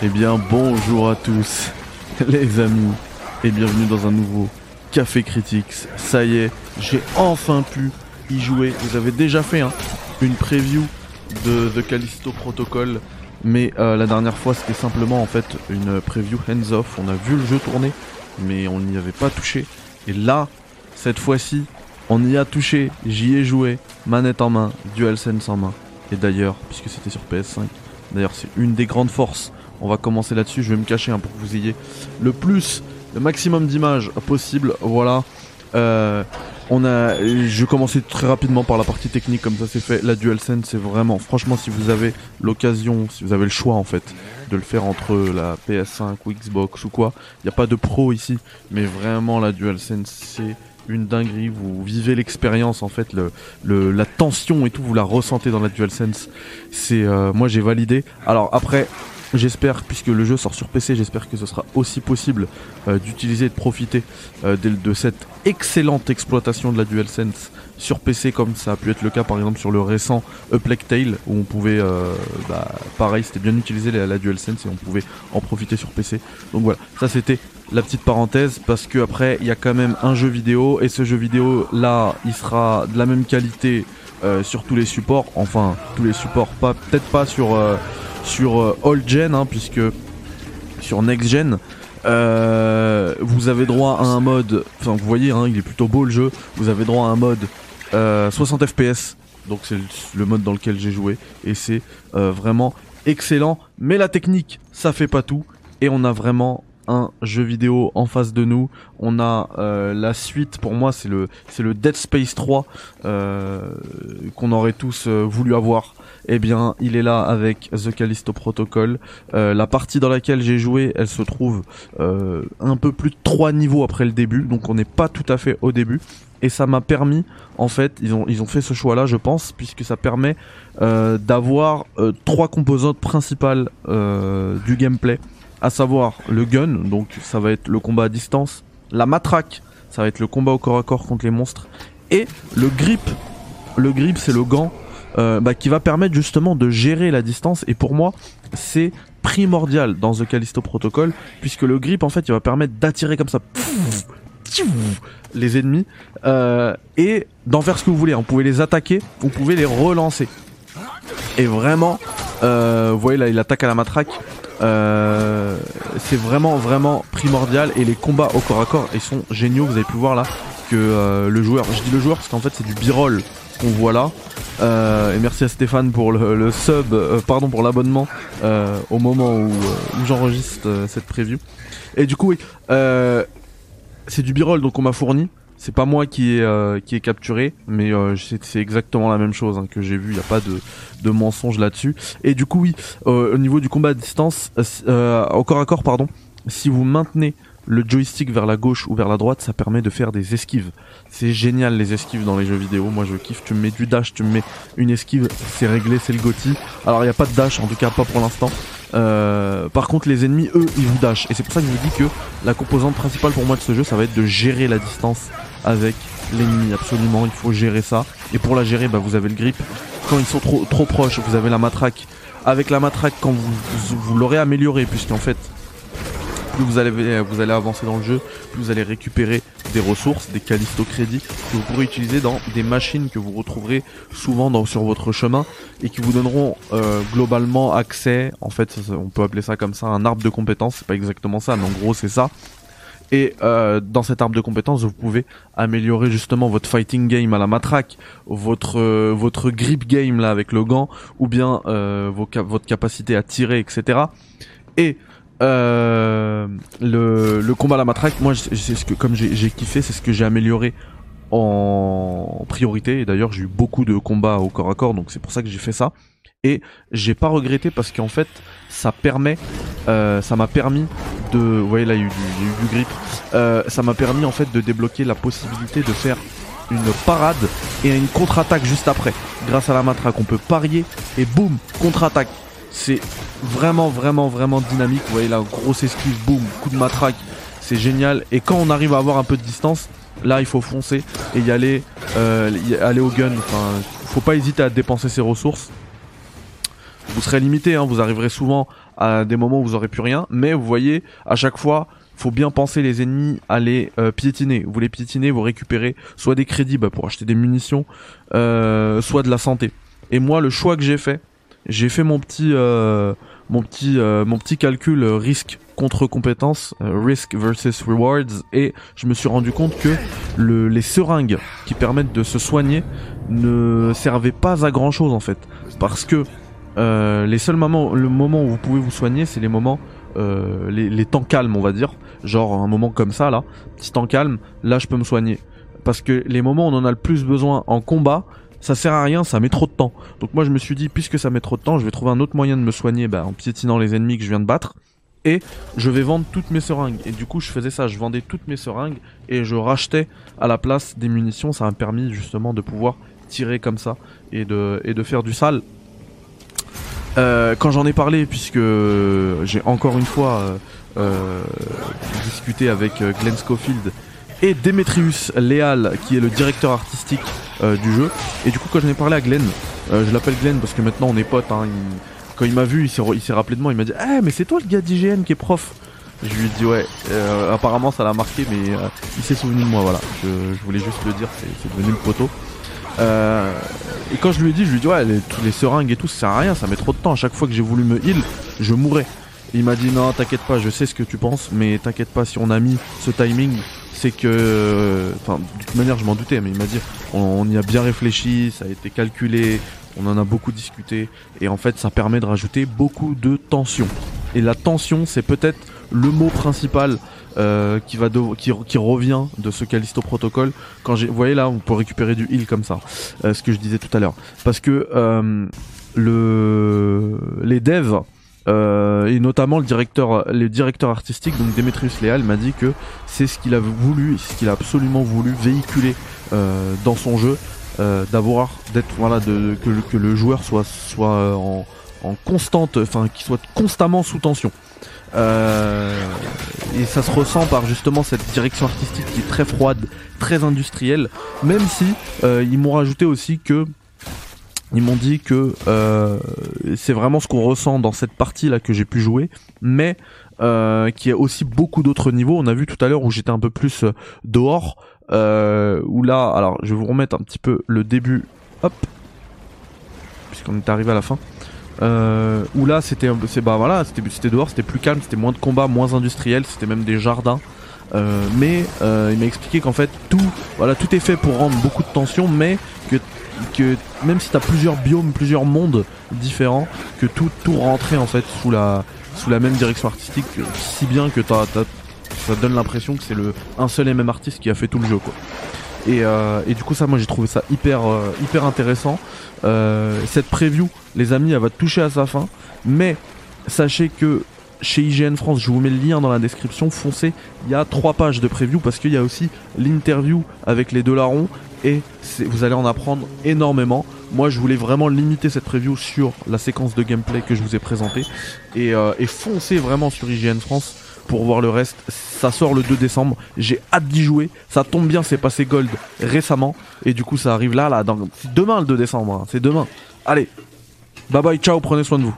Eh bien, bonjour à tous, les amis, et bienvenue dans un nouveau Café Critics. Ça y est, j'ai enfin pu y jouer. Vous avez déjà fait hein, une preview de The Callisto Protocol, mais euh, la dernière fois c'était simplement en fait une preview hands-off. On a vu le jeu tourner, mais on n'y avait pas touché. Et là, cette fois-ci, on y a touché, j'y ai joué, manette en main, DualSense en main. Et d'ailleurs, puisque c'était sur PS5, d'ailleurs c'est une des grandes forces on va commencer là-dessus. Je vais me cacher hein, pour que vous ayez le plus, le maximum d'images possible. Voilà. Euh, on a, je vais commencer très rapidement par la partie technique, comme ça c'est fait. La DualSense, c'est vraiment, franchement, si vous avez l'occasion, si vous avez le choix en fait, de le faire entre la PS5 ou Xbox ou quoi, il n'y a pas de pro ici, mais vraiment la DualSense, c'est une dinguerie. Vous vivez l'expérience en fait, la tension et tout, vous la ressentez dans la DualSense. C'est, euh, moi j'ai validé. Alors après, J'espère, puisque le jeu sort sur PC, j'espère que ce sera aussi possible euh, d'utiliser et de profiter euh, de, cette excellente exploitation de la DualSense sur PC, comme ça a pu être le cas par exemple sur le récent Uplec Tale, où on pouvait, euh, bah, pareil, c'était bien utilisé la, la, DualSense et on pouvait en profiter sur PC. Donc voilà, ça c'était la petite parenthèse, parce que après il y a quand même un jeu vidéo, et ce jeu vidéo là, il sera de la même qualité sur tous les supports, enfin tous les supports, pas peut-être pas sur sur euh, old gen, hein, puisque sur next gen, euh, vous avez droit à un mode, enfin vous voyez, hein, il est plutôt beau le jeu. Vous avez droit à un mode 60 euh, FPS, donc c'est le mode dans lequel j'ai joué et c'est vraiment excellent. Mais la technique, ça fait pas tout et on a vraiment un jeu vidéo en face de nous. On a la suite, pour moi c'est le c'est le Dead Space 3 qu'on aurait tous voulu avoir eh bien, il est là avec The Callisto Protocol. Euh, la partie dans laquelle j'ai joué, elle se trouve euh, un peu plus de 3 niveaux après le début, donc on n'est pas tout à fait au début. Et ça m'a permis, en fait, ils ont, ils ont fait ce choix-là, je pense, puisque ça permet euh, d'avoir trois composantes principales du gameplay, à savoir le gun, donc ça va être le combat à distance, la matraque, ça va être le combat au corps à corps contre les monstres, et le grip. Le grip, c'est le gant euh, bah, qui va permettre justement de gérer la distance. Et pour moi, c'est primordial dans The Callisto Protocol, puisque le grip, en fait, il va permettre d'attirer comme ça les ennemis euh, et d'en faire ce que vous voulez. Vous pouvez les attaquer, vous pouvez les relancer. Et vraiment, euh, vous voyez là, il attaque à la matraque. C'est vraiment vraiment primordial et les combats au corps à corps ils sont géniaux vous avez pu voir là que le joueur je dis le joueur parce qu'en fait c'est du b-roll qu'on voit là. Euh, et merci à Stéphane pour le, sub, euh, pardon pour l'abonnement euh, au moment où, j'enregistre cette preview. Et du coup, oui, c'est du b-roll donc on m'a fourni. C'est pas moi qui est qui est capturé, mais c'est exactement la même chose hein, que j'ai vu. Il y a pas de de mensonge là-dessus. Et du coup, oui, au niveau du combat à distance, au corps à corps, pardon, si vous maintenez le joystick vers la gauche ou vers la droite, ça permet de faire des esquives. C'est génial les esquives dans les jeux vidéo. Moi je kiffe. Tu me mets du dash, tu me mets une esquive, c'est réglé, c'est le gothi. Alors il n'y a pas de dash, en tout cas pas pour l'instant. Euh, par contre les ennemis eux ils vous dash et c'est pour ça que je vous dis que la composante principale pour moi de ce jeu ça va être de gérer la distance avec l'ennemi. Absolument il faut gérer ça. Et pour la gérer bah, vous avez le grip. Quand ils sont trop proches vous avez la matraque. Avec la matraque quand vous, vous l'aurez amélioré puisqu'en fait plus vous allez, vous allez avancer dans le jeu, plus vous allez récupérer des ressources, des Callisto crédits que vous pourrez utiliser dans des machines que vous retrouverez souvent sur votre chemin et qui vous donneront euh, globalement accès, en fait on peut appeler ça comme ça un arbre de compétences, c'est pas exactement ça mais en gros c'est ça. Et euh, dans cet arbre de compétences, vous pouvez améliorer justement votre fighting game à la matraque, votre euh, votre grip game là avec le gant, ou bien vos, votre capacité à tirer, etc. Et euh, le, le, combat à la matraque, moi, c'est ce que comme j'ai kiffé, c'est ce que j'ai amélioré en priorité. Et d'ailleurs, j'ai eu beaucoup de combats au corps à corps, donc c'est pour ça que j'ai fait ça. Et j'ai pas regretté parce qu'en fait, ça permet, euh, ça m'a permis de, vous voyez là, il y a eu du, grip. Euh, ça m'a permis en fait de débloquer la possibilité de faire une parade et une contre-attaque juste après. Grâce à la matraque, on peut parier et boum, contre-attaque. C'est vraiment, vraiment, vraiment dynamique. Vous voyez la grosse esquive, boum, coup de matraque. C'est génial. Et quand on arrive à avoir un peu de distance, là il faut foncer et y aller, euh, y aller au gun. Enfin, faut pas hésiter à dépenser ses ressources. Vous serez limité, hein, vous arriverez souvent à des moments où vous aurez plus rien, mais vous voyez, à chaque fois, faut bien penser les ennemis à les euh, piétiner. Vous les piétinez, vous récupérez soit des crédits bah, pour acheter des munitions, euh, soit de la santé. Et moi, le choix que j'ai fait, j'ai fait mon petit, euh, mon petit, mon petit calcul risque contre compétence, risk versus rewards, et je me suis rendu compte que le, les seringues qui permettent de se soigner ne servaient pas à grand chose en fait, parce que les seuls moments, le moment où vous pouvez vous soigner, c'est les moments euh, les, temps calmes, on va dire. Genre un moment comme ça, là, petit temps calme, là je peux me soigner. Parce que les moments où on en a le plus besoin en combat, ça sert à rien, ça met trop de temps. Donc moi je me suis dit, puisque ça met trop de temps, je vais trouver un autre moyen de me soigner bah, en piétinant les ennemis que je viens de battre. Et je vais vendre toutes mes seringues. Et du coup je faisais ça, je vendais toutes mes seringues et je rachetais à la place des munitions. Ça m'a permis justement de pouvoir tirer comme ça et de faire du sale euh, quand j'en ai parlé, puisque j'ai encore une fois euh, euh, discuté avec Glenn Schofield et Demetrius Leal, qui est le directeur artistique du jeu, et du coup quand j'en ai parlé à Glenn, je l'appelle Glenn parce que maintenant on est potes, hein, quand il m'a vu, il s'est rappelé de moi, il m'a dit Eh mais c'est toi le gars d'IGN qui est prof !» Je lui ai dit ouais, apparemment ça l'a marqué, mais il s'est souvenu de moi, voilà. Je, voulais juste le dire, c'est devenu le poteau. Euh, et quand je lui ai dit, je lui ai dit ouais, les, tous les seringues et tout, ça sert à rien, ça met trop de temps. À chaque fois que j'ai voulu me heal, je mourais. il m'a dit non, t'inquiète pas, je sais ce que tu penses, mais t'inquiète pas, si on a mis ce timing, c'est que, enfin, de toute manière, je m'en doutais, mais il m'a dit, on, y a bien réfléchi, ça a été calculé, on en a beaucoup discuté, et en fait, ça permet de rajouter beaucoup de tension. Et la tension, c'est peut-être le mot principal euh, qui revient de ce Callisto Protocol. Quand j'ai, vous voyez là, on peut récupérer du heal comme ça, euh, ce que je disais tout à l'heure, parce que euh, le les devs et notamment le directeur, les directeurs artistiques, donc Demetrius Leal m'a dit que c'est ce qu'il a voulu, ce qu'il a absolument voulu véhiculer dans son jeu, d'avoir, d'être voilà, de, que, que, le joueur soit soit en, en constante, enfin, qu'il soit constamment sous tension. Euh, et ça se ressent par justement cette direction artistique qui est très froide, très industrielle. Même si euh, ils m'ont rajouté aussi que ils m'ont dit que euh, c'est vraiment ce qu'on ressent dans cette partie là que j'ai pu jouer, mais euh, qui a aussi beaucoup d'autres niveaux. On a vu tout à l'heure où j'étais un peu plus dehors, où là, alors je vais vous remettre un petit peu le début, hop, puisqu'on est arrivé à la fin. Euh, où là c'était bah voilà c'était dehors c'était plus calme c'était moins de combats moins industriel c'était même des jardins. Euh, mais euh, il m'a expliqué qu'en fait tout voilà tout est fait pour rendre beaucoup de tension mais que que même si t'as plusieurs biomes plusieurs mondes différents que tout tout rentrait en fait sous la sous la même direction artistique si bien que t'as, ça donne l'impression que c'est le un seul et même artiste qui a fait tout le jeu quoi et, euh, et du coup ça moi j'ai trouvé ça hyper euh, hyper intéressant euh, cette preview, les amis, elle va toucher à sa fin. Mais sachez que chez IGN France, je vous mets le lien dans la description, foncez, il y a trois pages de preview parce qu'il y a aussi l'interview avec les deux larrons et vous allez en apprendre énormément. Moi, je voulais vraiment limiter cette preview sur la séquence de gameplay que je vous ai présentée et, et foncez vraiment sur IGN France pour voir le reste. Ça sort le 2 décembre. J'ai hâte d'y jouer. Ça tombe bien, c'est passé gold récemment. Et du coup, ça arrive là, là. Demain le 2 décembre. Hein. C'est demain. Allez. Bye bye, ciao, prenez soin de vous.